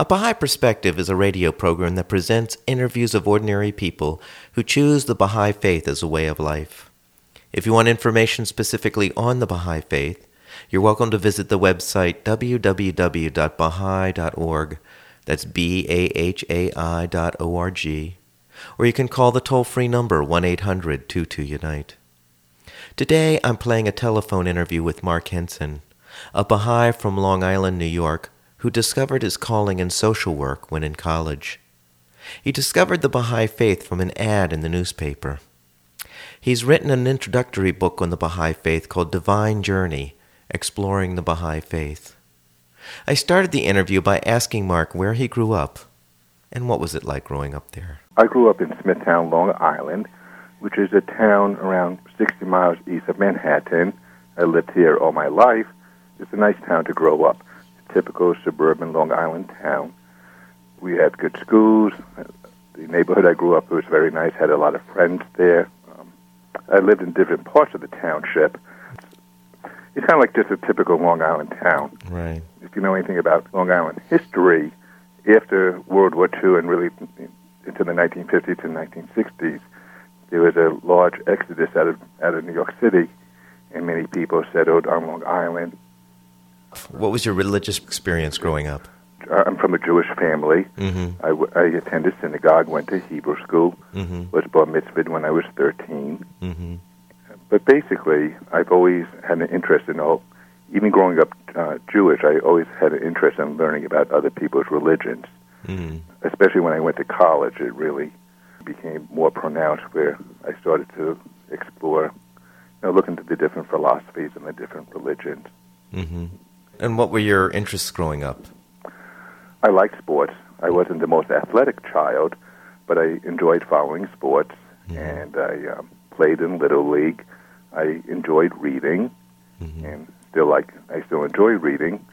A Baha'i Perspective is a radio program that presents interviews of ordinary people who choose the Baha'i faith as a way of life. If you want information specifically on the Baha'i faith, you're welcome to visit the website www.baha'i.org. That's B A H A I dot O R G. Or you can call the toll free number 1 800 22 Unite. Today I'm playing a telephone interview with Marc Hensen, a Baha'i from Long Island, New York who discovered his calling in social work when in college. He discovered the Baha'i faith from an ad in the newspaper. He's written an introductory book on the Baha'i faith called Divine Journey Exploring the Baha'i Faith. I started the interview by asking Marc where he grew up and what was it like growing up there. I grew up in Smithtown, Long Island, which is a town around 60 miles east of Manhattan. I lived here all my life. It's a nice town to grow up typical suburban Long Island town. We had good schools. The neighborhood I grew up in was very nice. Had a lot of friends there. Um, I lived in different parts of the township. It's kind of like just a typical Long Island town. Right. If you know anything about Long Island history, after World War II and really into the 1950s and 1960s, there was a large exodus out of out of New York City, and many people settled on Long Island what was your religious experience growing up? Uh, I'm from a Jewish family. Mm-hmm. I, w- I attended synagogue, went to Hebrew school, mm-hmm. was bar mitzvahed when I was 13. Mm-hmm. But basically, I've always had an interest in all, even growing up uh, Jewish, I always had an interest in learning about other people's religions. Mm-hmm. Especially when I went to college, it really became more pronounced where I started to explore, you know, look into the different philosophies and the different religions. And what were your interests growing up? I liked sports. I wasn't the most athletic child, but I enjoyed following sports, mm-hmm. and I um, played in little league. I enjoyed reading, mm-hmm. and still like I still enjoy reading.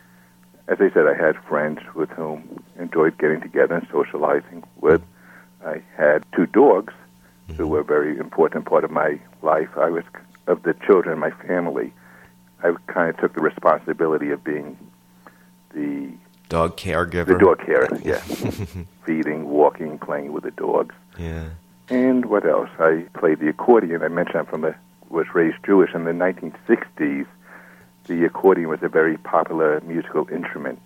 As I said, I had friends with whom enjoyed getting together and socializing with. I had two dogs mm-hmm. who were a very important part of my life. I was of the children in my family. I kind of took the responsibility of being the dog caregiver. The dog carer, yeah. Feeding, walking, playing with the dogs. Yeah. And what else? I played the accordion. I mentioned I'm from a was raised Jewish in the 1960s. The accordion was a very popular musical instrument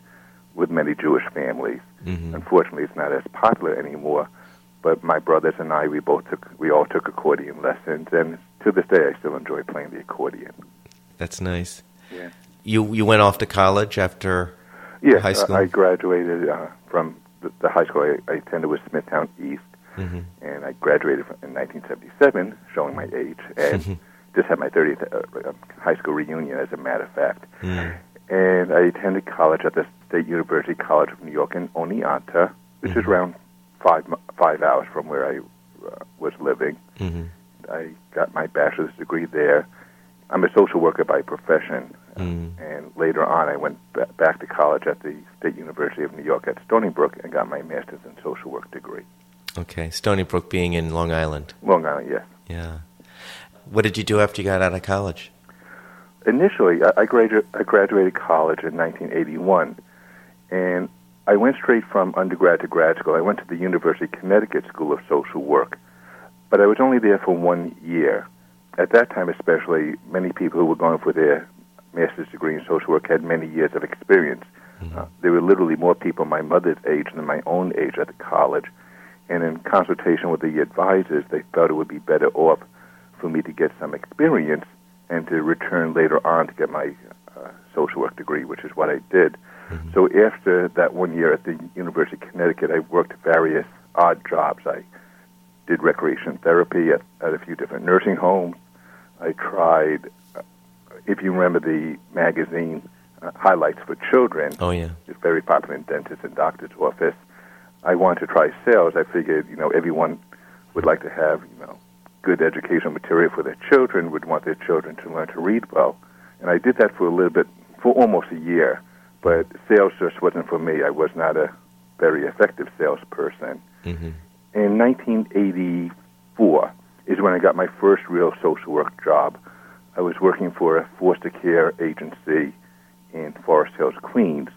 with many Jewish families. Mm-hmm. Unfortunately, it's not as popular anymore. But my brothers and I, we both took, we all took accordion lessons, and to this day, I still enjoy playing the accordion. That's nice. Yeah. You you went off to college after yeah, high school. I graduated uh, from the, the, high school I, I, attended was Smithtown East, mm-hmm. and I graduated in 1977, showing my age, and just had my 30th uh, high school reunion, as a matter of fact. Mm. And I attended college at the State University College of New York in Oneonta, which mm-hmm. is around five five hours from where I uh, was living. Mm-hmm. I got my bachelor's degree there. I'm a social worker by profession, mm. and later on, I went b- back to college at the State University of New York at Stony Brook and got my master's in social work degree. Okay, Stony Brook being in Long Island. Long Island, yes. Yeah. What did you do after you got out of college? Initially, I, I, gradu- I graduated college in 1981, and I went straight from undergrad to grad school. I went to the University of Connecticut School of Social Work, but I was only there for one year. At that time, especially, many people who were going for their master's degree in social work had many years of experience. Mm-hmm. Uh, there were literally more people my mother's age than my own age at the college. And in consultation with the advisors, they felt it would be better off for me to get some experience and to return later on to get my uh, social work degree, which is what I did. Mm-hmm. So after that one year at the University of Connecticut, I worked various odd jobs. I did recreation therapy at, at a few different nursing homes. I tried, if you remember the magazine uh, highlights for children. Oh yeah. It's very popular in dentists and doctors' office. I wanted to try sales. I figured, you know, everyone would like to have, you know, good educational material for their children, would want their children to learn to read well. And I did that for a little bit, for almost a year. But sales just wasn't for me. I was not a very effective salesperson. Mm-hmm. In 1984 is when I got my first real social work job. I was working for a foster care agency in Forest Hills, Queens.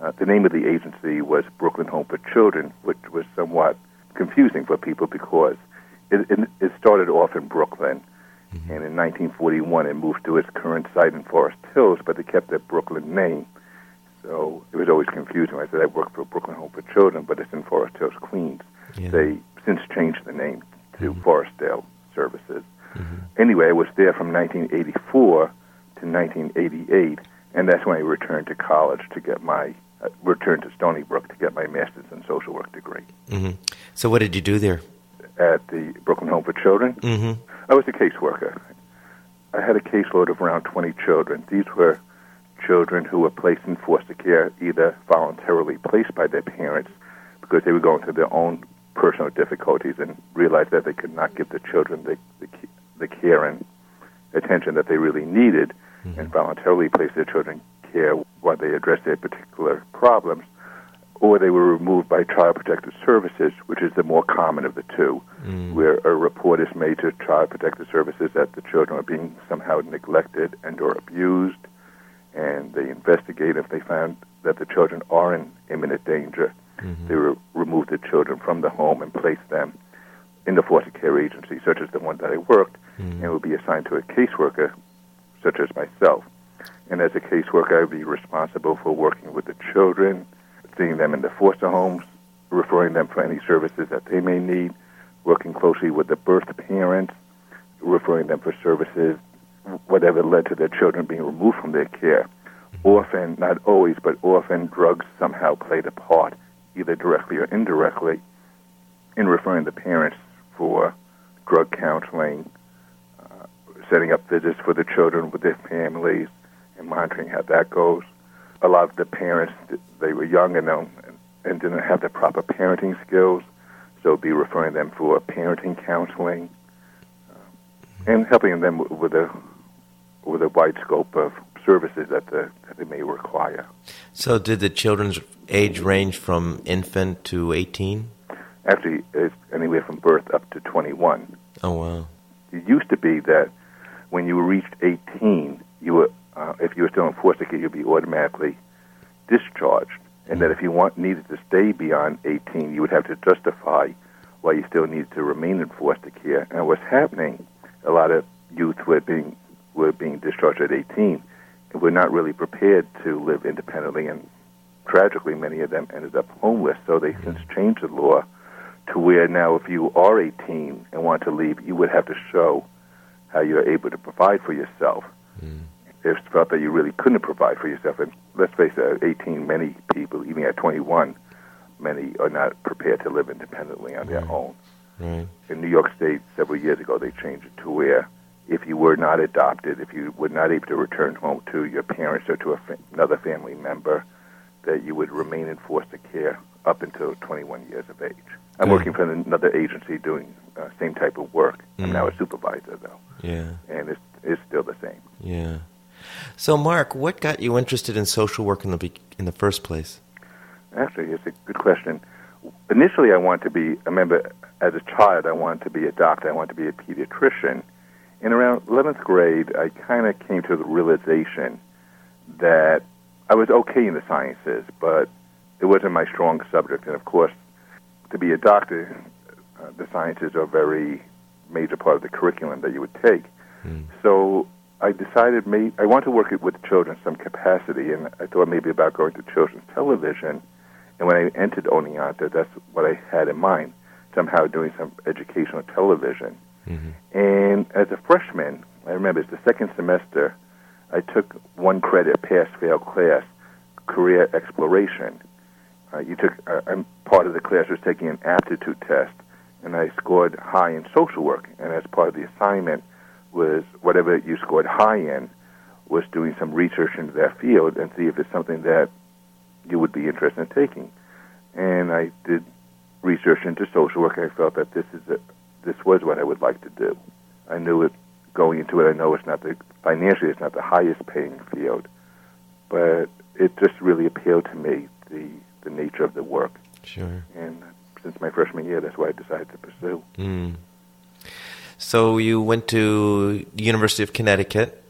Uh, the name of the agency was Brooklyn Home for Children, which was somewhat confusing for people because it, it, it started off in Brooklyn, Mm-hmm. and in 1941 it moved to its current site in Forest Hills, but they kept that Brooklyn name. So it was always confusing. I said I work for Brooklyn Home for Children, but it's in Forest Hills, Queens. Yeah. They since changed the name to Mhm. Forestdale Services. Mhm. Anyway, I was there from 1984 to 1988, and that's when I returned to college to get my uh, returned to Stony Brook to get my master's in social work degree hmm So what did you do there? at the Brooklyn Home for Children. Mm-hmm. I was a caseworker. I had a caseload of around 20 children. These were children who were placed in foster care, either voluntarily placed by their parents because they were going through their own personal difficulties and realized that they could not give the children the, the, the care and attention that they really needed, and voluntarily placed their children care while they addressed their particular problems, or they were removed by Child Protective Services, which is the more common of the two Mm. where a report is made to Child Protective Services that the children are being somehow neglected and or abused, and they investigate if they find that the children are in imminent danger. Mhm. They re- remove the children from the home and place them in the foster care agency, such as the one that I worked, Mhm. and would be assigned to a caseworker, such as myself. And as a caseworker, I would be responsible for working with the children, seeing them in the foster homes, referring them for any services that they may need, working closely with the birth parents, referring them for services, whatever led to their children being removed from their care. Often, not always, but often drugs somehow played a part, either directly or indirectly, in referring the parents for drug counseling, uh, setting up visits for the children with their families, and monitoring how that goes. A lot of the parents, they were young and, um, and didn't have the proper parenting skills, so be referring them for parenting counseling uh, and helping them with a with a wide scope of services that, the, that they may require. So did the children's age range from infant to 18? Actually, it's anywhere from birth up to 21. Oh wow. It used to be that when you reached 18, you were, uh, if you were still in foster care, you'd be automatically discharged, and that if you want needed to stay beyond 18, you would have to justify why you still needed to remain in foster care. And what's happening, a lot of youth were being were being discharged at 18, and were not really prepared to live independently, and tragically, many of them ended up homeless. So they since changed the law to where now, if you are 18 and want to leave, you would have to show how you're able to provide for yourself. Mm. It's felt that you really couldn't provide for yourself. And let's face it, at 18, many people, even at 21, many are not prepared to live independently on their own. Right. In New York State, several years ago, they changed it to where if you were not adopted, if you were not able to return home to your parents or to a fa- another family member, that you would remain in foster care up until 21 years of age. I'm Good. working for another agency doing uh, same type of work. I'm Mm. now a supervisor, though, Yeah. and it's, it's still the same. Yeah. So Marc, what got you interested in social work in the be- in the first place? Actually, it's a good question. Initially, I wanted to be, I remember as a child, I wanted to be a doctor. I wanted to be a pediatrician. In around 11th grade, I kind of came to the realization that I was okay in the sciences, but it wasn't my strong subject. And of course, to be a doctor, uh, the sciences are a very major part of the curriculum that you would take. Mm. So I decided may I want to work with children in some capacity, and I thought maybe about going to children's television. And when I entered Oneonta, that's what I had in mind, somehow doing some educational television. Hmm And as a freshman, I remember it's the second semester, I took one credit pass-fail class, career exploration. Uh, you took, uh, I'm part of the class was taking an aptitude test, and I scored high in social work. And as part of the assignment was whatever you scored high in was doing some research into that field and see if it's something that you would be interested in taking. And I did research into social work. I felt that this is a, this was what I would like to do. I knew it going into it. I know it's not the financially it's not the highest paying field, but it just really appealed to me the the nature of the work. Sure. And since my freshman year, that's what I decided to pursue. Mm. So you went to University of Connecticut.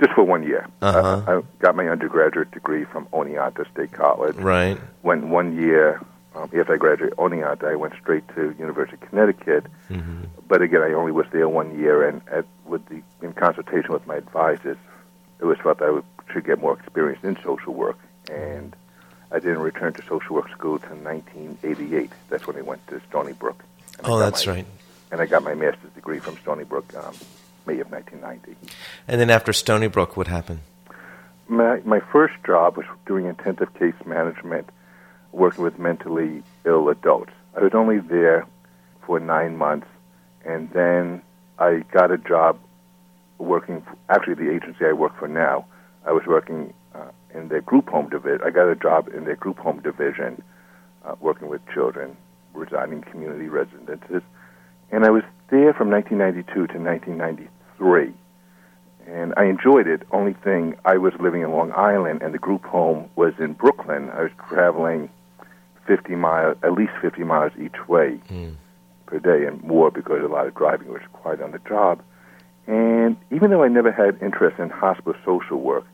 Just for one year. Uh-huh. I, I got my undergraduate degree from Oneonta State College. Right. Went one year um, after I graduated Oneonta, I went straight to University of Connecticut. Mm-hmm. But again, I only was there one year, and at, with the in consultation with my advisors, it was felt that I would, should get more experience in social work, and I didn't return to social work school until 1988. That's when I went to Stony Brook. Oh, that's my- right. And I got my master's degree from Stony Brook, um, May of 1990. And then after Stony Brook, what happened? My, my first job was doing intensive case management, working with mentally ill adults. I was only there for nine months, and then I got a job working. For, actually, the agency I work for now, I was working uh, in their group home division. I got a job in their group home division, uh, working with children residing in community residences, and I was there from 1992 to 1993 and I enjoyed it. Only thing, I was living in Long Island, and the group home was in Brooklyn. I was traveling 50 miles, at least 50 miles each way Mm. per day, and more because a lot of driving was required on the job. And even though I never had interest in hospital social work,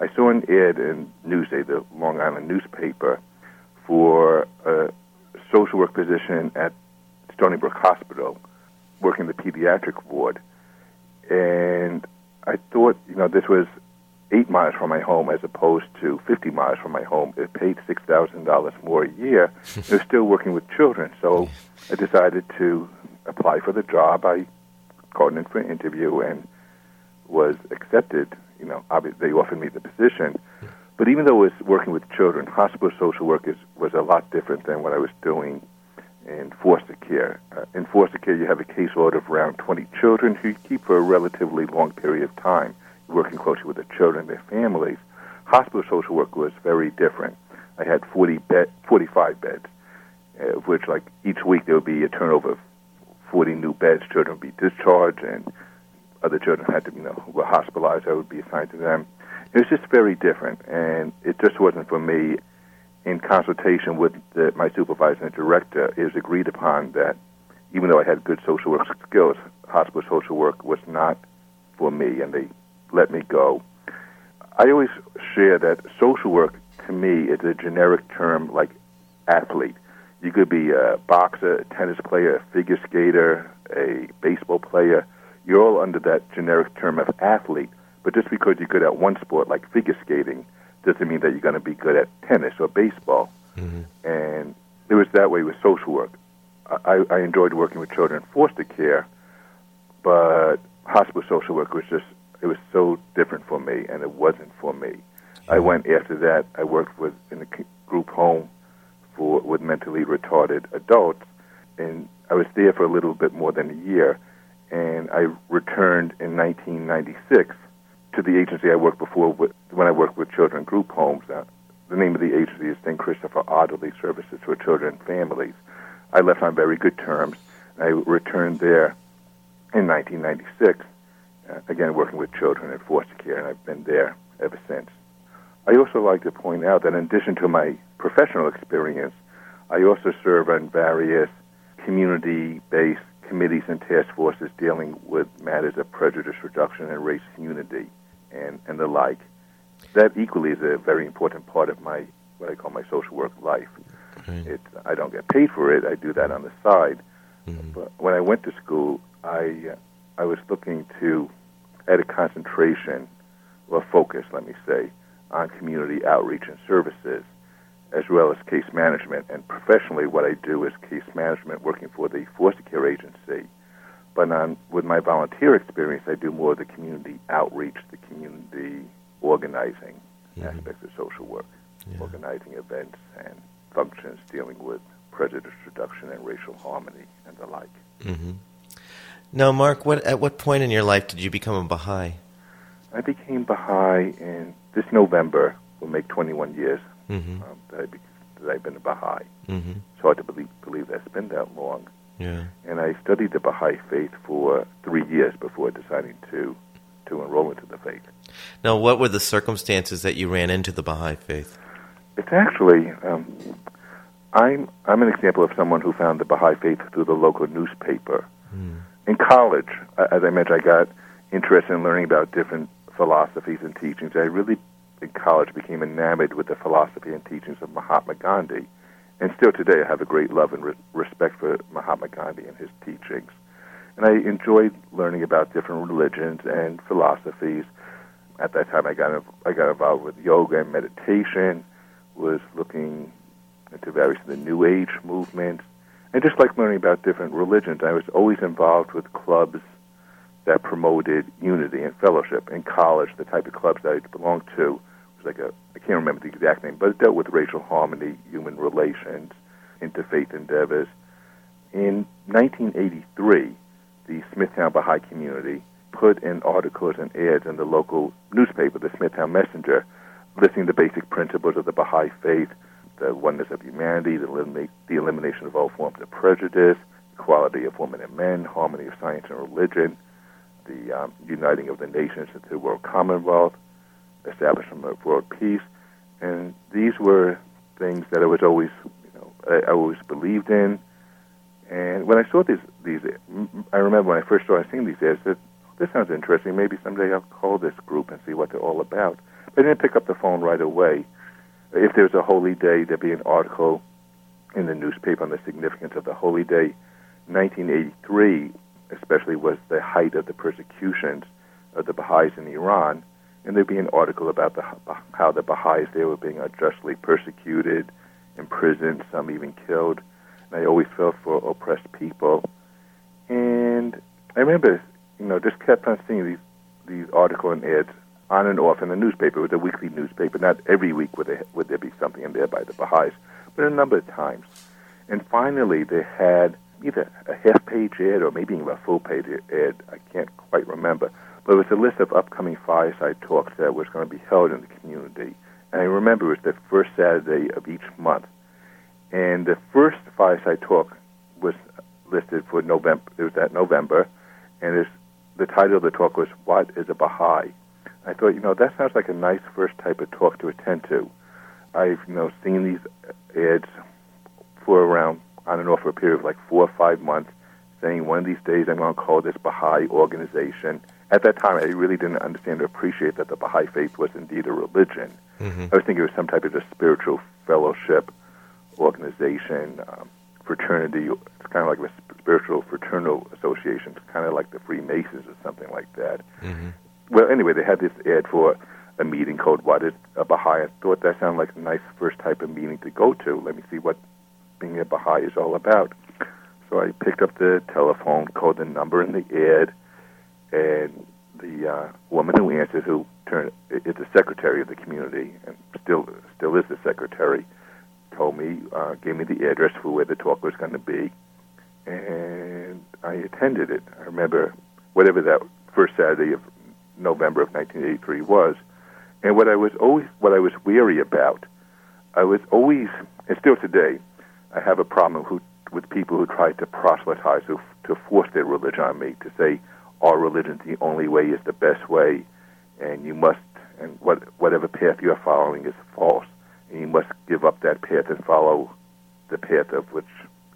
I saw an ad in Newsday, the Long Island newspaper, for a social work position at Stony Brook Hospital, working the pediatric ward. And I thought, you know, this was eight miles from my home as opposed to 50 miles from my home. It paid $6,000 more a year. was still working with children. So I decided to apply for the job. I called in for an interview and was accepted. You know, obviously they offered me the position. But even though it was working with children, hospital social work is, was a lot different than what I was doing in foster care. Uh, in foster care, you have a caseload of around 20 children who you keep for a relatively long period of time, working closely with the children and their families. Hospital social work was very different. I had 40 bed, 45 beds, uh, of which, like, each week there would be a turnover of 40 new beds. Children would be discharged, and other children had to, you know, were hospitalized. I would be assigned to them. It was just very different, and it just wasn't for me in consultation with the, my supervisor and director, it was agreed upon that even though I had good social work skills, hospital social work was not for me, and they let me go. I always share that social work to me is a generic term like athlete. You could be a boxer, a tennis player, a figure skater, a baseball player. You're all under that generic term of athlete. But just because you're good at one sport, like figure skating, doesn't mean that you're going to be good at tennis or baseball. Mm-hmm. And it was that way with social work. I, I enjoyed working with children in foster care, but hospital social work was just, it was so different for me, and it wasn't for me. I went after that, I worked with in a group home for with mentally retarded adults, and I was there for a little bit more than a year, and I returned in 1996 to the agency I worked before with, when I worked with children group homes. Uh, the name of the agency is St. Christopher Ottilie Services for Children and Families. I left on very good terms. I returned there in 1996, uh, again working with children in foster care, and I've been there ever since. I also like to point out that in addition to my professional experience, I also serve on various community-based committees and task forces dealing with matters of prejudice reduction and race unity and, and the like. That equally is a very important part of my what I call my social work life. Right. It's I don't get paid for it. I do that on the side. Mhm. But when I went to school, I uh, I was looking to add a concentration or focus, let me say, on community outreach and services, as well as case management. And professionally, what I do is case management, working for the foster care agency. But on, with my volunteer experience, I do more of the community outreach, the community organizing Mhm. aspects of social work, Yeah. organizing events and functions dealing with prejudice reduction and racial harmony and the like. hmm Now, Marc, what at what point in your life did you become a Baha'i? I became Baha'i in this November will make 21 years Mm-hmm. um, that, I be, that I've been a Baha'i. Mm-hmm. It's hard to believe, believe that's been that long. Yeah. And I studied the Baha'i faith for three years before deciding to, to enroll into the faith. Now, what were the circumstances that you ran into the Baha'i faith? It's actually, um, I'm, I'm an example of someone who found the Baha'i faith through the local newspaper. Mm. In college, uh, as I mentioned, I got interested in learning about different philosophies and teachings. I really, in college, became enamored with the philosophy and teachings of Mahatma Gandhi. And still today, I have a great love and re- respect for Mahatma Gandhi and his teachings. And I enjoyed learning about different religions and philosophies. At that time, I got I got involved with yoga and meditation. Was looking into various the New Age movements, and just like learning about different religions, I was always involved with clubs that promoted unity and fellowship. In college, the type of clubs that I belonged to was like a I can't remember the exact name, but it dealt with racial harmony, human relations, interfaith endeavors. In 1983, the Smithtown Baha'i community put in articles and ads in the local newspaper, the Smithtown Messenger, listing the basic principles of the Baha'i faith, the oneness of humanity, the, the elimination of all forms of prejudice, equality of women and men, harmony of science and religion, the um, uniting of the nations into the world commonwealth, establishment of world peace, and these were things that I was always, you know, I, I always believed in. And when I saw these, these, I remember when I first started seeing these ads, that this sounds interesting. Maybe someday I'll call this group and see what they're all about. But I didn't pick up the phone right away. If there was a holy day, there'd be an article in the newspaper on the significance of the holy day. 1983, especially, was the height of the persecutions of the Baha'is in Iran, and there'd be an article about the, how the Baha'is there were being unjustly persecuted, imprisoned, some even killed. And I always felt for oppressed people. And I remember, you know, just kept on seeing these these articles and ads on and off in the newspaper. It was a weekly newspaper. Not every week would there, would there be something in there by the Baha'is, but a number of times. And finally, they had either a half-page ad or maybe even a full-page ad. I can't quite remember. But it was a list of upcoming fireside talks that was going to be held in the community. And I remember it was the first Saturday of each month. And the first fireside talk was listed for November. It was that November, and the title of the talk was "What is a Baha'i?" I thought, you know, that sounds like a nice first type of talk to attend to. I've, you know, seen these ads for around on and off for a period of like four or five months, saying one of these days I'm going to call this Baha'i organization. At that time, I really didn't understand or appreciate that the Baha'i faith was indeed a religion. Mm-hmm. I was thinking it was some type of a spiritual fellowship organization, um, fraternity. It's kind of like a spiritual fraternal association. It's kind of like the Freemasons or something like that. Mm-hmm. Well, anyway, they had this ad for a meeting called What is a Baha'i? I thought that sounded like a nice first type of meeting to go to. Let me see what being a Baha'i is all about. So I picked up the telephone, called the number in the ad, and the uh, woman who answered, who turned is the secretary of the community and still still is the secretary, told me, uh, gave me the address for where the talk was going to be, and I attended it. I remember whatever that first Saturday of November of 1983 was, and what I was always what I was weary about, I was always and still today, I have a problem who, with people who try to proselytize, who to force their religion on me, to say our religion's the only way is the best way, and you must and what whatever path you are following is false, and you must give up that path and follow the path of which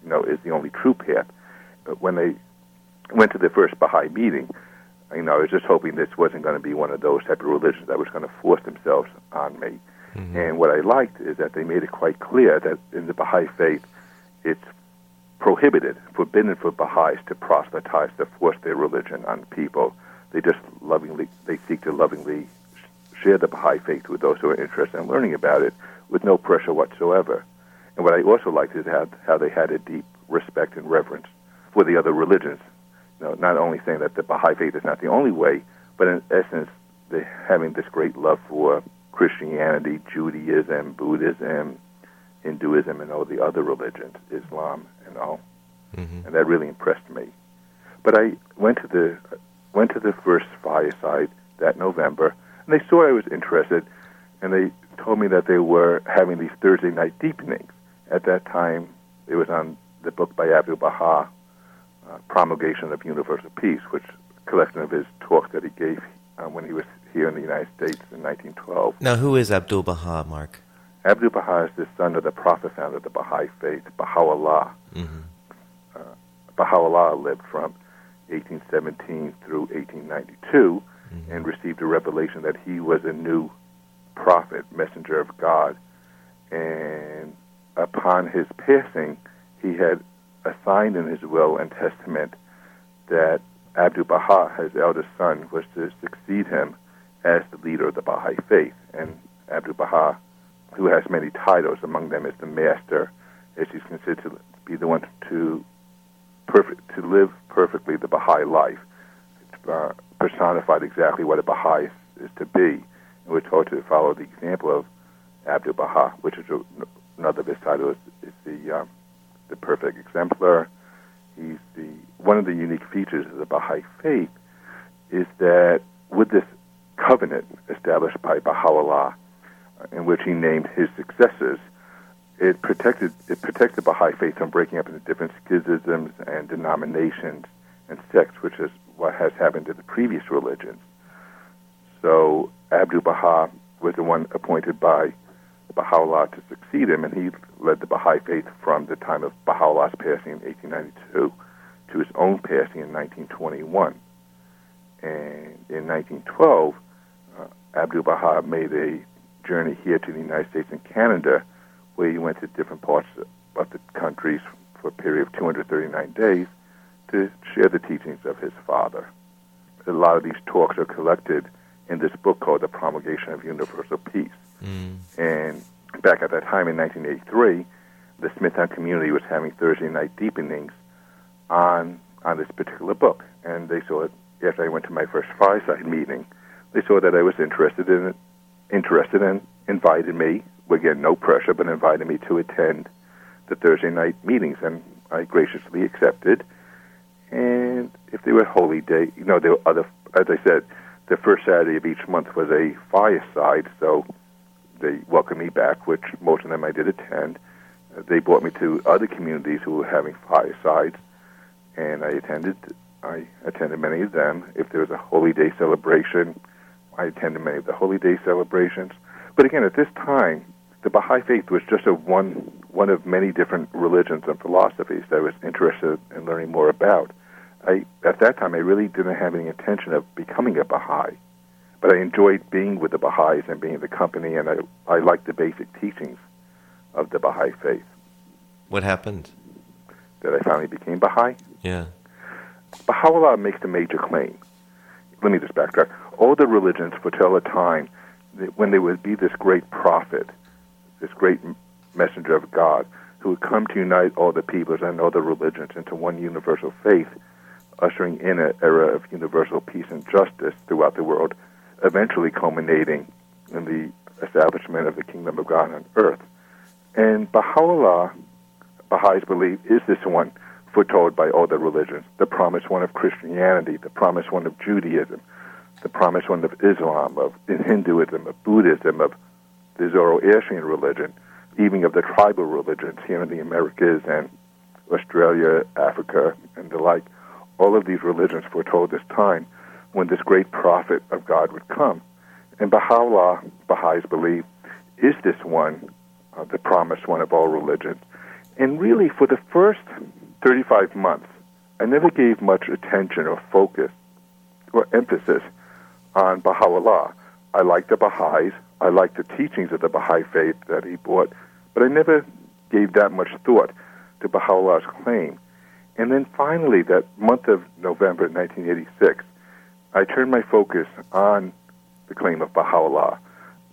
you know is the only true path. But when they went to the first Baha'i meeting, you know, I was just hoping this wasn't going to be one of those type of religions that was going to force themselves on me. Mm-hmm. And what I liked is that they made it quite clear that in the Baha'i faith, it's prohibited, forbidden for Baha'is to proselytize, to force their religion on people. They just lovingly, they seek to lovingly share the Baha'i faith with those who are interested in learning about it with no pressure whatsoever. And what I also liked is how, how they had a deep respect and reverence for the other religions. You know, not only saying that the Baha'i faith is not the only way, but in essence, they having this great love for Christianity, Judaism, Buddhism, Hinduism, and all the other religions, Islam, and all. Mm-hmm. And that really impressed me. But I went to the went to the first fireside that November, and they saw I was interested, and they told me that they were having these Thursday night deepenings. At that time, it was on the book by Abdul Baha, uh, Promulgation of Universal Peace, which collection of his talks that he gave uh, when he was here in the United States in 1912. Now, who is Abdul Baha, Marc? Abdul Baha is the son of the prophet founder of the Baha'i faith, Baha'u'llah. Mm-hmm. Uh, Baha'u'llah lived from 1817 through 1892 mm-hmm. and received a revelation that he was a new prophet, messenger of God. And upon his passing, he had assigned in his will and testament that Abdul Baha, his eldest son, was to succeed him as the leader of the Baha'i faith. And Abdul Baha, who has many titles, among them is the master, as he's considered to be the one to perfect to live perfectly the Baha'i life, uh, personified exactly what a Baha'i is, is to be. And we're told to follow the example of Abdul Baha, which is a, another of his titles, is, is the um, the perfect exemplar. He's the one of the unique features of the Baha'i faith is that with this covenant established by Baha'u'llah, uh, in which he named his successors, it protected it protected Baha'i faith from breaking up into different schisms and denominations and sects, which is what has happened to the previous religions. So Abdul Baha was the one appointed by Baha'u'llah to succeed him, and he led the Baha'i faith from the time of Baha'u'llah's passing in 1892 to his own passing in 1921. And in 1912, uh, Abdul Baha made a journey here to the United States and Canada, where he went to different parts of the countries for a period of 239 days to share the teachings of his father. A lot of these talks are collected in this book called The Promulgation of Universal Peace. Mm. And back at that time in 1983, the Smithtown community was having Thursday night deepenings on on this particular book, and they saw it after I went to my first fireside meeting. They saw that I was interested in it, interested and invited me. Again, no pressure, but invited me to attend the Thursday night meetings, and I graciously accepted. And if they were holy day, you know, there were other. As I said, the first Saturday of each month was a fireside, so they welcomed me back, which most of them I did attend. Uh, they brought me to other communities who were having firesides, and I attended. I attended many of them. If there was a holy day celebration, I attended many of the holy day celebrations. But again, at this time, the Baha'i faith was just a one one of many different religions and philosophies that I was interested in learning more about. I at that time I really didn't have any intention of becoming a Baha'i, but I enjoyed being with the Baha'is and being in the company, and I I liked the basic teachings of the Baha'i faith. What happened? That I finally became Baha'i. Yeah. Baha'u'llah makes a major claim. Let me just backtrack. All the religions foretell a time when there would be this great prophet, this great messenger of God, who would come to unite all the peoples and all the religions into one universal faith, ushering in an era of universal peace and justice throughout the world, eventually culminating in the establishment of the kingdom of God on earth. And Baha'u'llah, Baha'is believe, is this one foretold by all the religions the promised one of Christianity, the promised one of Judaism, the promised one of Islam, of Hinduism, of Buddhism, of the Zoroastrian religion, even of the tribal religions here in the Americas and Australia, Africa, and the like. All of these religions foretold this time when this great prophet of God would come. And Baha'u'llah, Baha'is believe, is this one, uh, the promised one of all religions. And really, for the first 35 months, I never gave much attention or focus or emphasis on Baha'u'llah. I liked the Baha'is. I liked the teachings of the Baha'i faith that he brought, but I never gave that much thought to Baha'u'llah's claim. And then finally, that month of November 1986, I turned my focus on the claim of Baha'u'llah.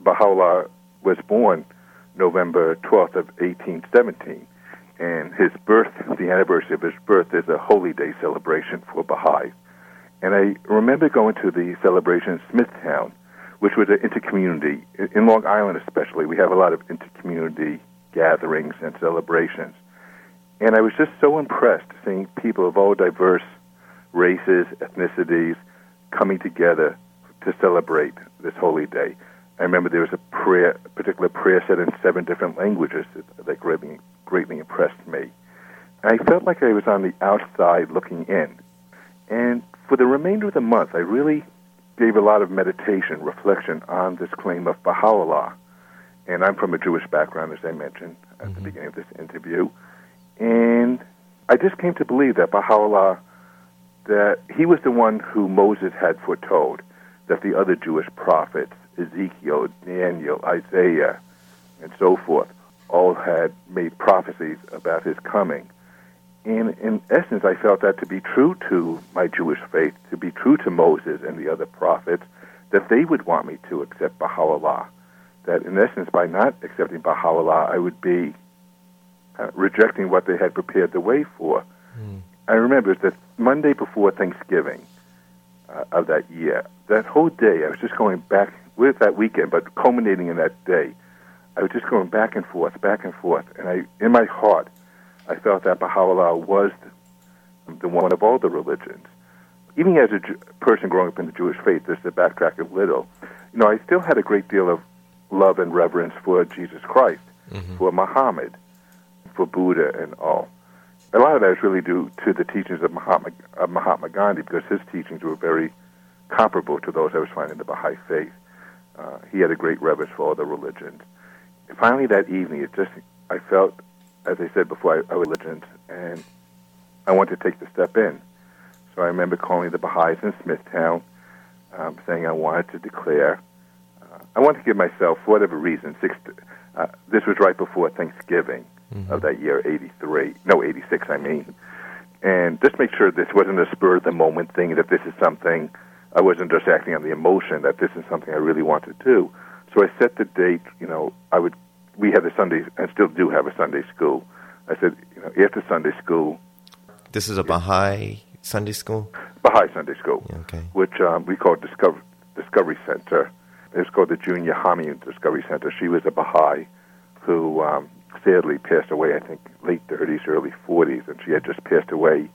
Baha'u'llah was born November 12th of 1817 and his birth, the anniversary of his birth, is a holy day celebration for Baha'is. And I remember going to the celebration in Smithtown, which was an intercommunity. In Long Island, especially, we have a lot of intercommunity gatherings and celebrations. And I was just so impressed seeing people of all diverse races, ethnicities coming together to celebrate this holy day. I remember there was a prayer, a particular prayer said in seven different languages that, that greatly, greatly impressed me. And I felt like I was on the outside looking in. And for the remainder of the month, I really gave a lot of meditation, reflection on this claim of Baha'u'llah. And I'm from a Jewish background, as I mentioned at mm-hmm. the beginning of this interview. And I just came to believe that Baha'u'llah, that he was the one who Moses had foretold, that the other Jewish prophets, Ezekiel, Daniel, Isaiah, and so forth, all had made prophecies about his coming. And in essence, I felt that to be true to my Jewish faith, to be true to Moses and the other prophets, that they would want me to accept Baha'u'llah. That in essence, by not accepting Baha'u'llah, I would be uh, rejecting what they had prepared the way for. Mm. I remember it was the Monday before Thanksgiving uh, of that year. That whole day, I was just going back with that weekend, but culminating in that day, I was just going back and forth, back and forth, and I, in my heart, I felt that Baha'u'llah was the, the one of all the religions. Even as a Jew, person growing up in the Jewish faith, just to backtrack a little, you know, I still had a great deal of love and reverence for Jesus Christ, mm-hmm. for Muhammad, for Buddha, and all. A lot of that is really due to the teachings of Mahatma, of Mahatma Gandhi, because his teachings were very comparable to those I was finding in the Baha'i faith. Uh, he had a great reverence for the religions. And finally, that evening, it just I felt, as I said before, I, I was religions, and I wanted to take the step in. So I remember calling the Baha'is in Smithtown, um, saying I wanted to declare. Uh, I wanted to give myself, for whatever reason, six. Uh, this was right before Thanksgiving mm-hmm. of that year, '83. No, '86. I mean, and just make sure this wasn't a spur of the moment thing. That this is something I wasn't just acting on the emotion that this is something I really want to do. So I set the date. You know, I would. We had a Sunday, and still do have a Sunday school. I said, you know, after Sunday school. This is a Baha'i Sunday school. Baha'i Sunday school. Yeah, okay. Which um, we call Discover, Discovery Center. It's called the Junior Hamiyun Discovery Center. She was a Baha'i who um, sadly passed away. I think late 30s, early 40s, and she had just passed away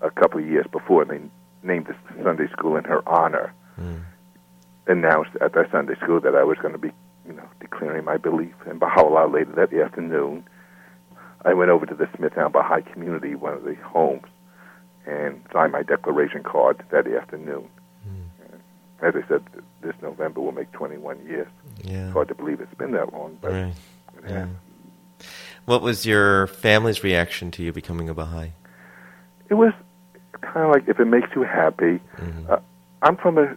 a couple of years before. And they named the Sunday school in her honor. Mm. Announced at that Sunday school that I was going to be, you know, declaring my belief in Baha'u'llah later that afternoon. I went over to the Smithtown Baha'i community, one of the homes, and signed my declaration card that afternoon. Mm. As I said, this November will make 21 years. Yeah. It's hard to believe it's been that long, but right. yeah. What was your family's reaction to you becoming a Baha'i? It was kind of like if it makes you happy. Mm-hmm. Uh, I'm from a,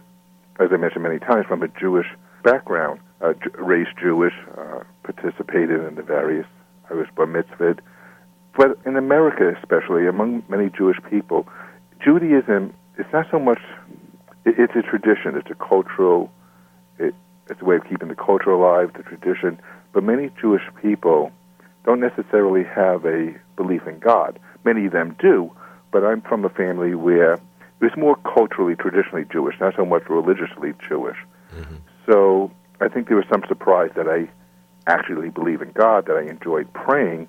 as I mentioned many times, from a Jewish background, uh, raised Jewish, uh, participated in the various. I was bar mitzvahed, but in America, especially among many Jewish people, Judaism is not so much. It, it's a tradition. It's a cultural. It, it's a way of keeping the culture alive, the tradition. But many Jewish people don't necessarily have a belief in God. Many of them do, but I'm from a family where it was more culturally, traditionally Jewish, not so much religiously Jewish. Mm-hmm. So I think there was some surprise that I actually believe in God, that I enjoyed praying.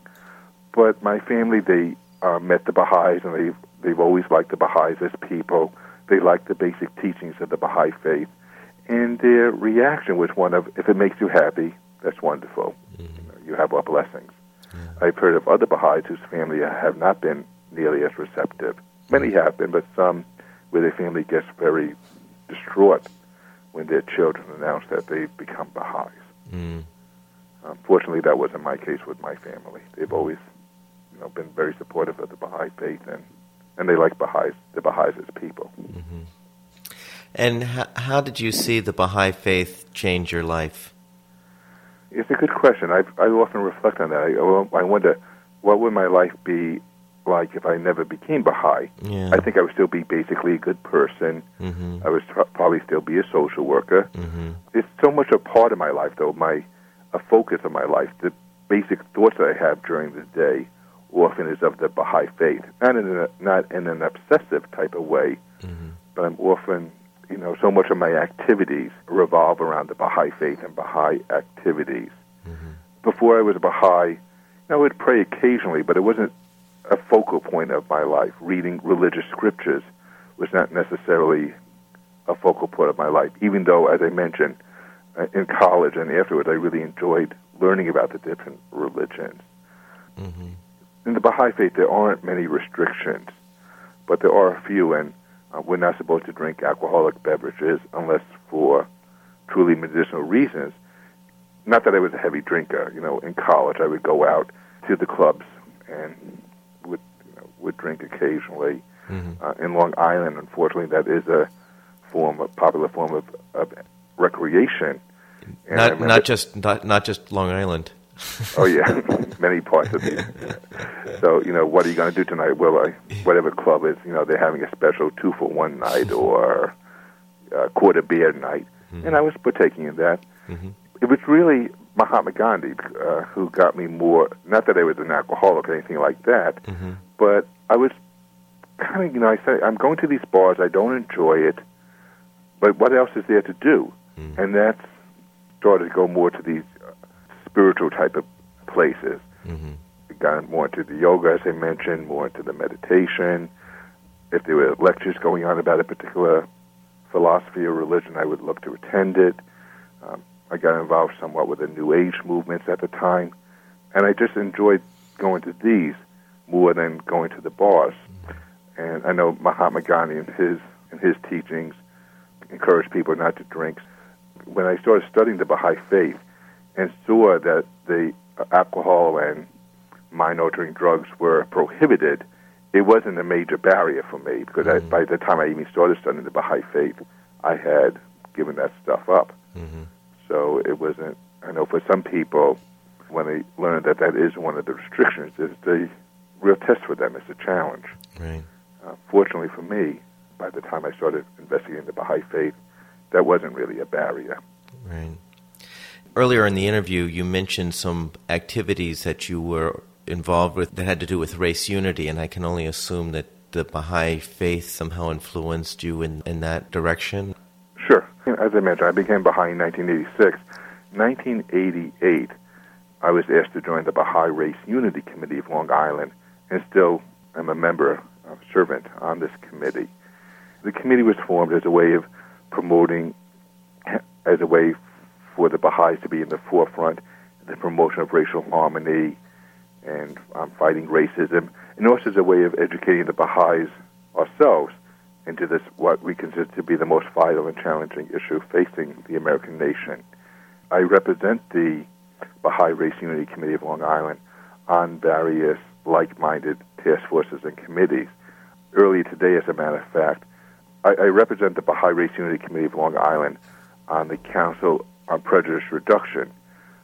But my family, they uh, met the Baha'is, and they've, they've always liked the Baha'is as people. They like the basic teachings of the Baha'i faith. And their reaction was one of, if it makes you happy, that's wonderful. Mm-hmm. You, know, you have our blessings. Yeah. I've heard of other Baha'is whose family have not been nearly as receptive. Many have been, but some where their family gets very distraught when their children announce that they've become Baha'is. Mm. Unfortunately, that wasn't my case with my family. They've always, you know, been very supportive of the Baha'i faith, and and they like Baha'is, the Baha'is as people. Mm-hmm. And how, how did you see the Baha'i faith change your life? It's a good question. I I often reflect on that. I, I wonder what would my life be like if I never became Baha'i. Yeah. I think I would still be basically a good person. Mm-hmm. I would probably still be a social worker. Mm-hmm. It's so much a part of my life, though. My a focus of my life. The basic thoughts that I have during the day often is of the Baha'i faith, not in a, not in an obsessive type of way, mm-hmm. but I'm often, you know, so much of my activities revolve around the Baha'i faith and Baha'i activities. Mm-hmm. Before I was a Baha'i, I would pray occasionally, but it wasn't a focal point of my life. Reading religious scriptures was not necessarily a focal point of my life. Even though, as I mentioned, uh, in college and afterwards, I really enjoyed learning about the different religions. Mm-hmm. In the Baha'i faith, there aren't many restrictions, but there are a few, and uh, we're not supposed to drink alcoholic beverages unless for truly medicinal reasons. Not that I was a heavy drinker. You know, in college, I would go out to the clubs and would you know, would drink occasionally. Mm-hmm. Uh, in Long Island, unfortunately, that is a form, a popular form of, of recreation. And not not just not not just Long Island. oh yeah, many parts of it. So you know, what are you going to do tonight? Well, I, whatever club is, you know, they're having a special two for one night or a quarter beer night, mm-hmm. and I was partaking in that. Mm-hmm. It was really Mahatma Gandhi uh, who got me more. Not that I was an alcoholic or anything like that, mm-hmm. but I was kind of, you know, I say I'm going to these bars. I don't enjoy it, but what else is there to do? Mm. And that started to go more to these uh, spiritual type of places. Mm-hmm. Got more into the yoga, as I mentioned, more into the meditation. If there were lectures going on about a particular philosophy or religion, I would look to attend it. Um, I got involved somewhat with the New Age movements at the time, and I just enjoyed going to these more than going to the bars. And I know Mahatma Gandhi and his and his teachings encouraged people not to drink. When I started studying the Baha'i faith and saw that the alcohol and mind-altering drugs were prohibited, it wasn't a major barrier for me because mm-hmm. I, by the time I even started studying the Baha'i faith, I had given that stuff up. Mm-hmm. So it wasn't. I know for some people, when they learn that that is one of the restrictions, it's the real test for them. It's a challenge. Right. Uh, fortunately for me, by the time I started investigating the Baha'i faith, that wasn't really a barrier. Right. Earlier in the interview, you mentioned some activities that you were involved with that had to do with race unity, and I can only assume that the Baha'i faith somehow influenced you in, in that direction. Sure. As I mentioned, I became Baha'i in 1986. 1988, I was asked to join the Baha'i Race Unity Committee of Long Island, and still am a member, a servant on this committee. The committee was formed as a way of promoting, as a way for the Baha'is to be in the forefront, the promotion of racial harmony and um, fighting racism, and also as a way of educating the Baha'is ourselves into this, what we consider to be the most vital and challenging issue facing the American nation. I represent the Baha'i Race Unity Committee of Long Island on various like minded task forces and committees. Earlier today, as a matter of fact, I, I represent the Baha'i Race Unity Committee of Long Island on the Council on Prejudice Reduction,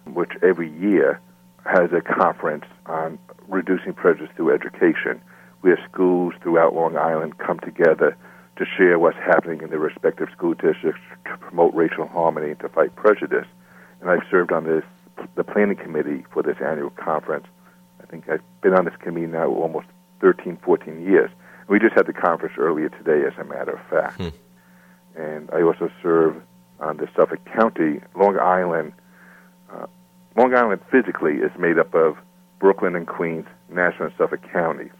which every year has a conference on reducing prejudice through education, where schools throughout Long Island come together to share what's happening in their respective school districts to promote racial harmony and to fight prejudice. And I've served on this the planning committee for this annual conference. I think I've been on this committee now almost 13, 14 years. We just had the conference earlier today, as a matter of fact. Hmm. And I also serve on the Suffolk County, Long Island. Uh, Long Island physically is made up of Brooklyn and Queens, Nassau and Suffolk counties.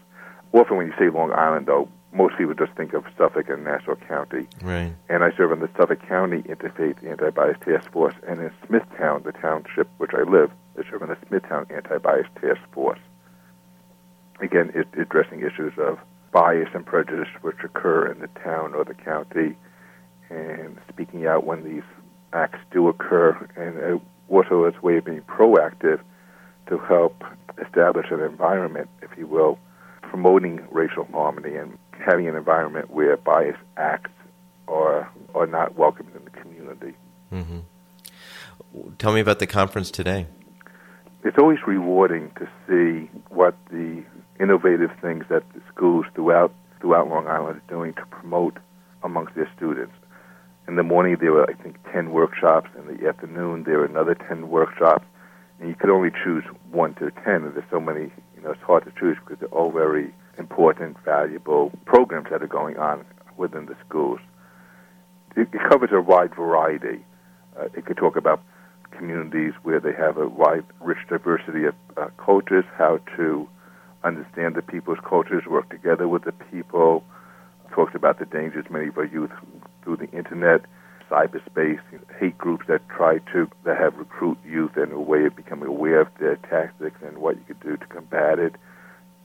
Often when you say Long Island, though, most people just think of Suffolk and Nassau County. Right. And I serve on the Suffolk County Interfaith Anti-Bias Task Force, and in Smithtown, the township which I live, I serve on the Smithtown Anti-Bias Task Force. Again, it, addressing issues of bias and prejudice which occur in the town or the county, and speaking out when these acts do occur, and also as a way of being proactive to help establish an environment, if you will, promoting racial harmony and having an environment where bias acts are are not welcomed in the community. Mm-hmm. Tell me about the conference today. It's always rewarding to see what the innovative things that the schools throughout throughout Long Island are doing to promote amongst their students. In the morning, there were, I think, 10 workshops. In the afternoon, there were another 10 workshops. And you could only choose one to 10. And there's so many, you know, it's hard to choose because they're all very important, valuable programs that are going on within the schools. It, it covers a wide variety. Uh, it could talk about communities where they have a wide, rich diversity of uh, cultures, how to understand the people's cultures, work together with the people. Talks about the dangers many of our youth through the internet, cyberspace, hate groups that try to that have recruit youth in a way of becoming aware of their tactics and what you could do to combat it.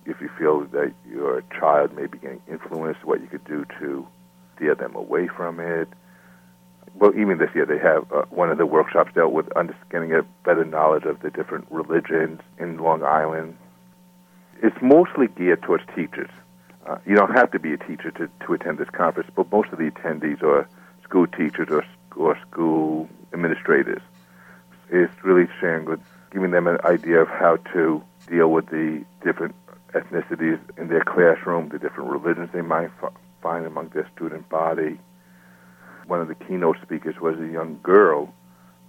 If you feel that your child may be getting influenced, what you could do to steer them away from it. Well, even this year they have uh, one of the workshops dealt with understanding a better knowledge of the different religions in Long Island. It's mostly geared towards teachers. Uh, you don't have to be a teacher to, to attend this conference, but most of the attendees are school teachers or, or school administrators. It's really sharing with, giving them an idea of how to deal with the different ethnicities in their classroom, the different religions they might f- find among their student body. One of the keynote speakers was a young girl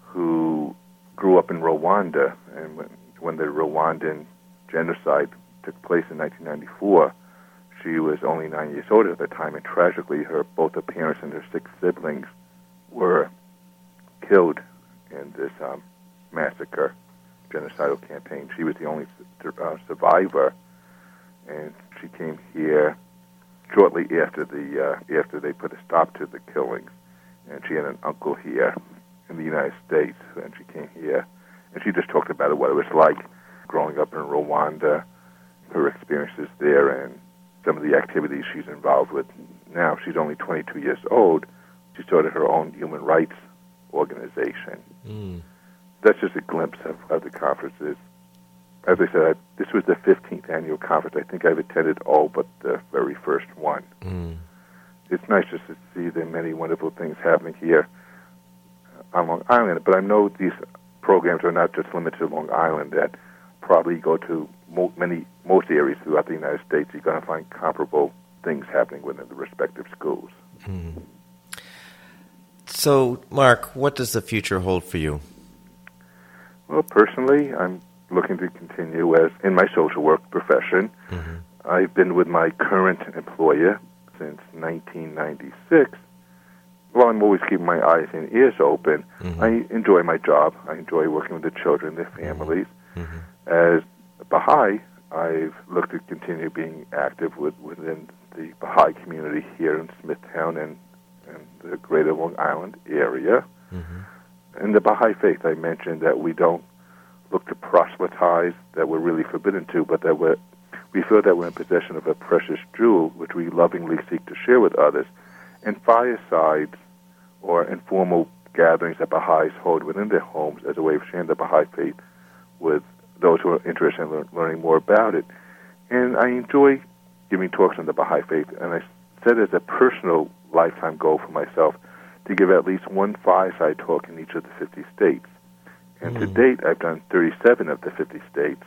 who grew up in Rwanda, and when, when the Rwandan genocide took place in 1994, she was only nine years old at the time, and tragically, her both her parents and her six siblings were killed in this um, massacre, genocidal campaign. She was the only uh, survivor, and she came here shortly after the uh, after they put a stop to the killings. And she had an uncle here in the United States, and she came here, and she just talked about it, what it was like growing up in Rwanda, her experiences there, and some of the activities she's involved with now. She's only 22 years old. She started her own human rights organization. Mm. That's just a glimpse of, of the conferences. As I said, I, this was the 15th annual conference. I think I've attended all but the very first one. Mm. It's nice just to see the many wonderful things happening here on Long Island. But I know these programs are not just limited to Long Island, that probably go to mo- many most areas throughout the United States, you're going to find comparable things happening within the respective schools. Mm. So, Marc, what does the future hold for you? Well, personally, I'm looking to continue as in my social work profession. Mm-hmm. I've been with my current employer since 1996. Well, I'm always keeping my eyes and ears open. Mm-hmm. I enjoy my job. I enjoy working with the children, their families. Mm-hmm. As Baha'i, I've looked to continue being active with, within the Baha'i community here in Smithtown and, and the greater Long Island area. Mm-hmm. In the Baha'i faith, I mentioned that we don't look to proselytize, that we're really forbidden to, but that we're, we feel that we're in possession of a precious jewel which we lovingly seek to share with others. And firesides or informal gatherings that Baha'is hold within their homes as a way of sharing the Baha'i faith with those who are interested in learn, learning more about it. And I enjoy giving talks on the Baha'i faith, and I set as a personal lifetime goal for myself to give at least one fireside talk in each of the 50 states. And mm. to hmm. date, I've done 37 of the 50 states,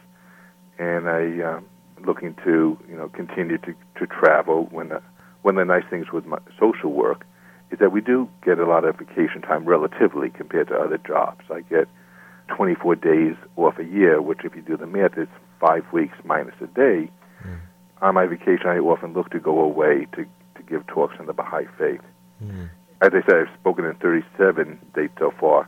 and I am um, looking to you know continue to, to travel. When the, one of the nice things with my social work is that we do get a lot of vacation time relatively compared to other jobs. I get 24 days off a year, which, if you do the math, is five weeks minus a day. Mm. On my vacation, I often look to go away to, to give talks on the Baha'i faith. Mm. As I said, I've spoken in 37 states so far.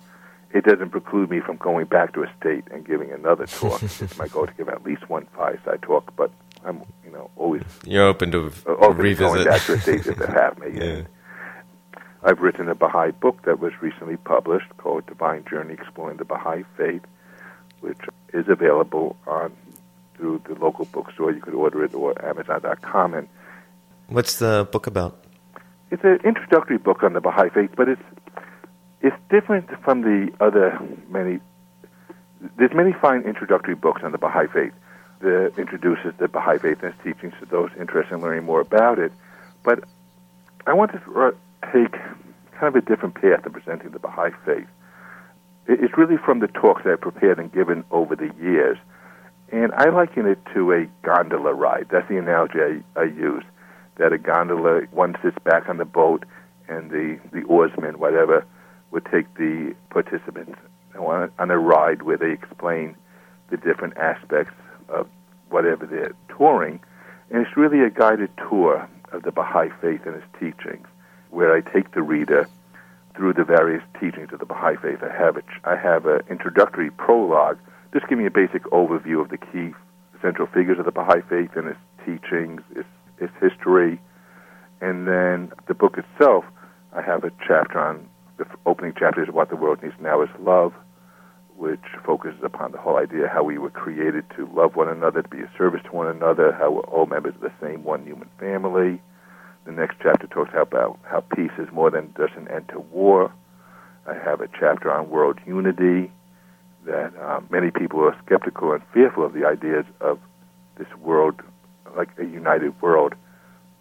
It doesn't preclude me from going back to a state and giving another talk. it's my goal to give at least one fireside talk, but I'm, you know, always you're open to uh, open revisit. To going back to a state if they have me. yeah. And, I've written a Baha'i book that was recently published called Divine Journey Exploring the Baha'i Faith, which is available on through the local bookstore. You could order it or Amazon.com. And what's the book about? It's an introductory book on the Baha'i Faith, but it's it's different from the other many. There's many fine introductory books on the Baha'i Faith that introduces the Baha'i Faith and its teachings to those interested in learning more about it. But I want to take kind of a different path in presenting the Baha'i faith. It's really from the talks I've prepared and given over the years. And I liken it to a gondola ride. That's the analogy I, I use. That a gondola, one sits back on the boat, and the, the oarsman, whatever, would take the participants on a ride where they explain the different aspects of whatever they're touring. And it's really a guided tour of the Baha'i faith and its teachings where I take the reader through the various teachings of the Baha'i Faith. I have a, I have an introductory prologue, just giving a basic overview of the key central figures of the Baha'i Faith and its teachings, its, its history, and then the book itself I have a chapter on the opening chapter is what the world needs now is love, which focuses upon the whole idea how we were created to love one another, to be of service to one another, how we're all members of the same one human family. The next chapter talks about how peace is more than just an end to war. I have a chapter on world unity that um, many people are skeptical and fearful of the ideas of this world, like a united world,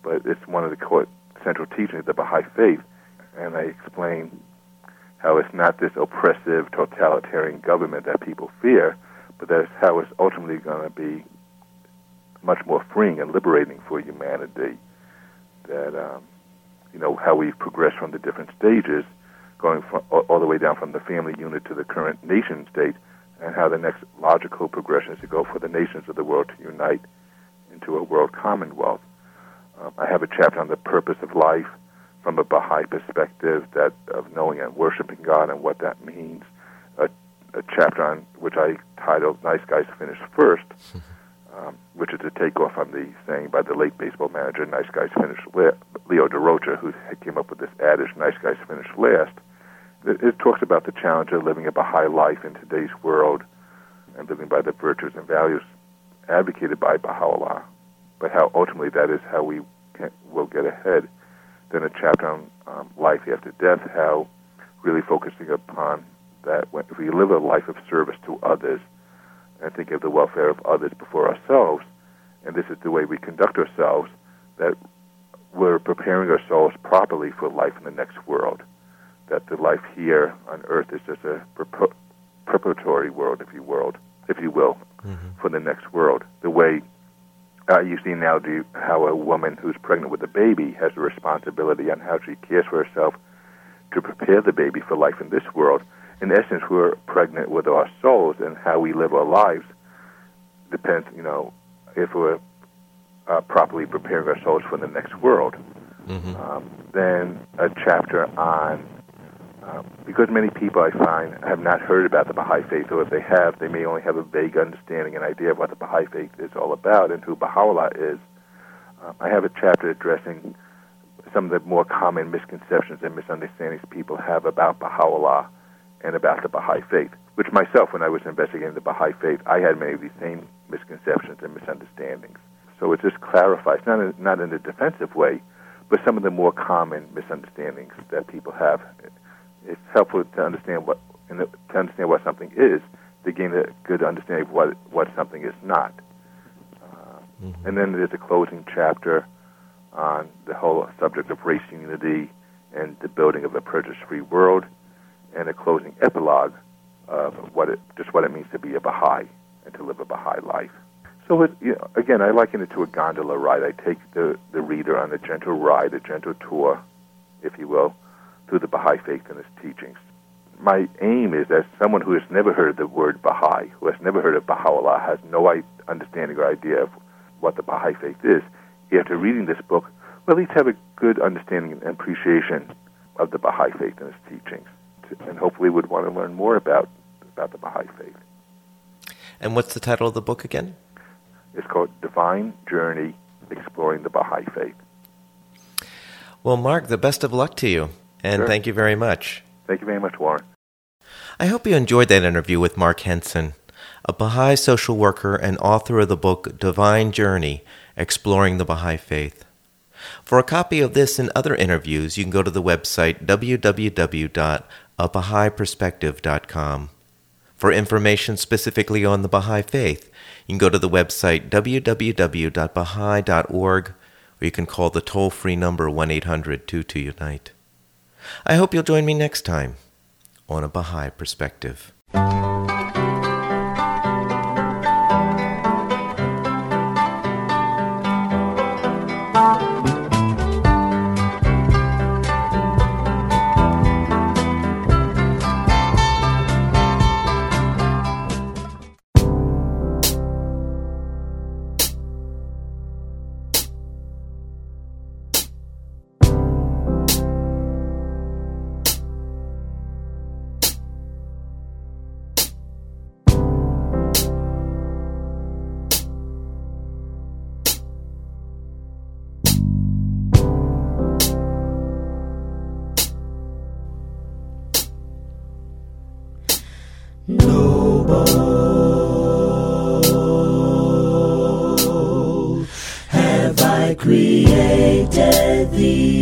but it's one of the core central teachings of the Baha'i faith. And I explain how it's not this oppressive, totalitarian government that people fear, but that's how it's ultimately going to be much more freeing and liberating for humanity. That um, you know how we've progressed from the different stages, going from, all, the way down from the family unit to the current nation state, and how the next logical progression is to go for the nations of the world to unite into a world commonwealth. Um, I have a chapter on the purpose of life from a Baha'i perspective that of knowing and worshiping God and what that means. A, a chapter on which I titled "Nice Guys Finish First, um, which is a takeoff on the saying by the late baseball manager "Nice Guys Finish last, Leo Durocher, who came up with this adage "Nice Guys Finish Last." It, it talks about the challenge of living a Baha'i life in today's world and living by the virtues and values advocated by Baha'u'llah, but how ultimately that is how we can, will get ahead then a chapter on um, life after death, how really focusing upon that when, if we live a life of service to others and think of the welfare of others before ourselves, and this is the way we conduct ourselves, that we're preparing ourselves properly for life in the next world. That the life here on earth is just a preparatory world, if you will, if you will, mm-hmm. for the next world. The way uh, you see now do how a woman who's pregnant with a baby has a responsibility on how she cares for herself to prepare the baby for life in this world. In essence, we're pregnant with our souls, and how we live our lives depends, you know, if we're uh, properly preparing our souls for the next world. Mm-hmm. Um, then a chapter on um, because many people I find have not heard about the Baha'i Faith, or if they have, they may only have a vague understanding and idea of what the Baha'i Faith is all about and who Baha'u'llah is. Um, I have a chapter addressing some of the more common misconceptions and misunderstandings people have about Baha'u'llah and about the Baha'i Faith, which myself, when I was investigating the Baha'i Faith, I had many of these same misconceptions and misunderstandings. So it just clarifies, not in, not in a defensive way, but some of the more common misunderstandings that people have it's helpful to understand what to understand what something is to gain a good understanding of what what something is not. Uh, mm-hmm. And then there's a closing chapter on the whole subject of race unity and the building of a prejudice-free world, and a closing epilogue of what it just what it means to be a Baha'i and to live a Baha'i life. So it, you know, again, I liken it to a gondola ride. I take the, the reader on a gentle ride, a gentle tour, if you will, through the Baha'i faith and its teachings. My aim is that someone who has never heard the word Baha'i, who has never heard of Baha'u'llah, has no understanding or idea of what the Baha'i faith is, after reading this book, will at least have a good understanding and appreciation of the Baha'i faith and its teachings, and hopefully would want to learn more about, about the Baha'i faith. And what's the title of the book again? It's called Divine Journey Exploring the Baha'i Faith. Well, Marc, the best of luck to you. And sure. thank you very much. Thank you very much, Warren. I hope you enjoyed that interview with Marc Hensen, a Baha'i social worker and author of the book Divine Journey Exploring the Baha'i Faith. For a copy of this and other interviews, you can go to the website www.abahaiperspective.com. For information specifically on the Baha'i Faith, you can go to the website www.baha'i.org or you can call the toll free number 1 800 22 Unite. I hope you'll join me next time on a Baha'i Perspective. Created thee.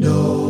No.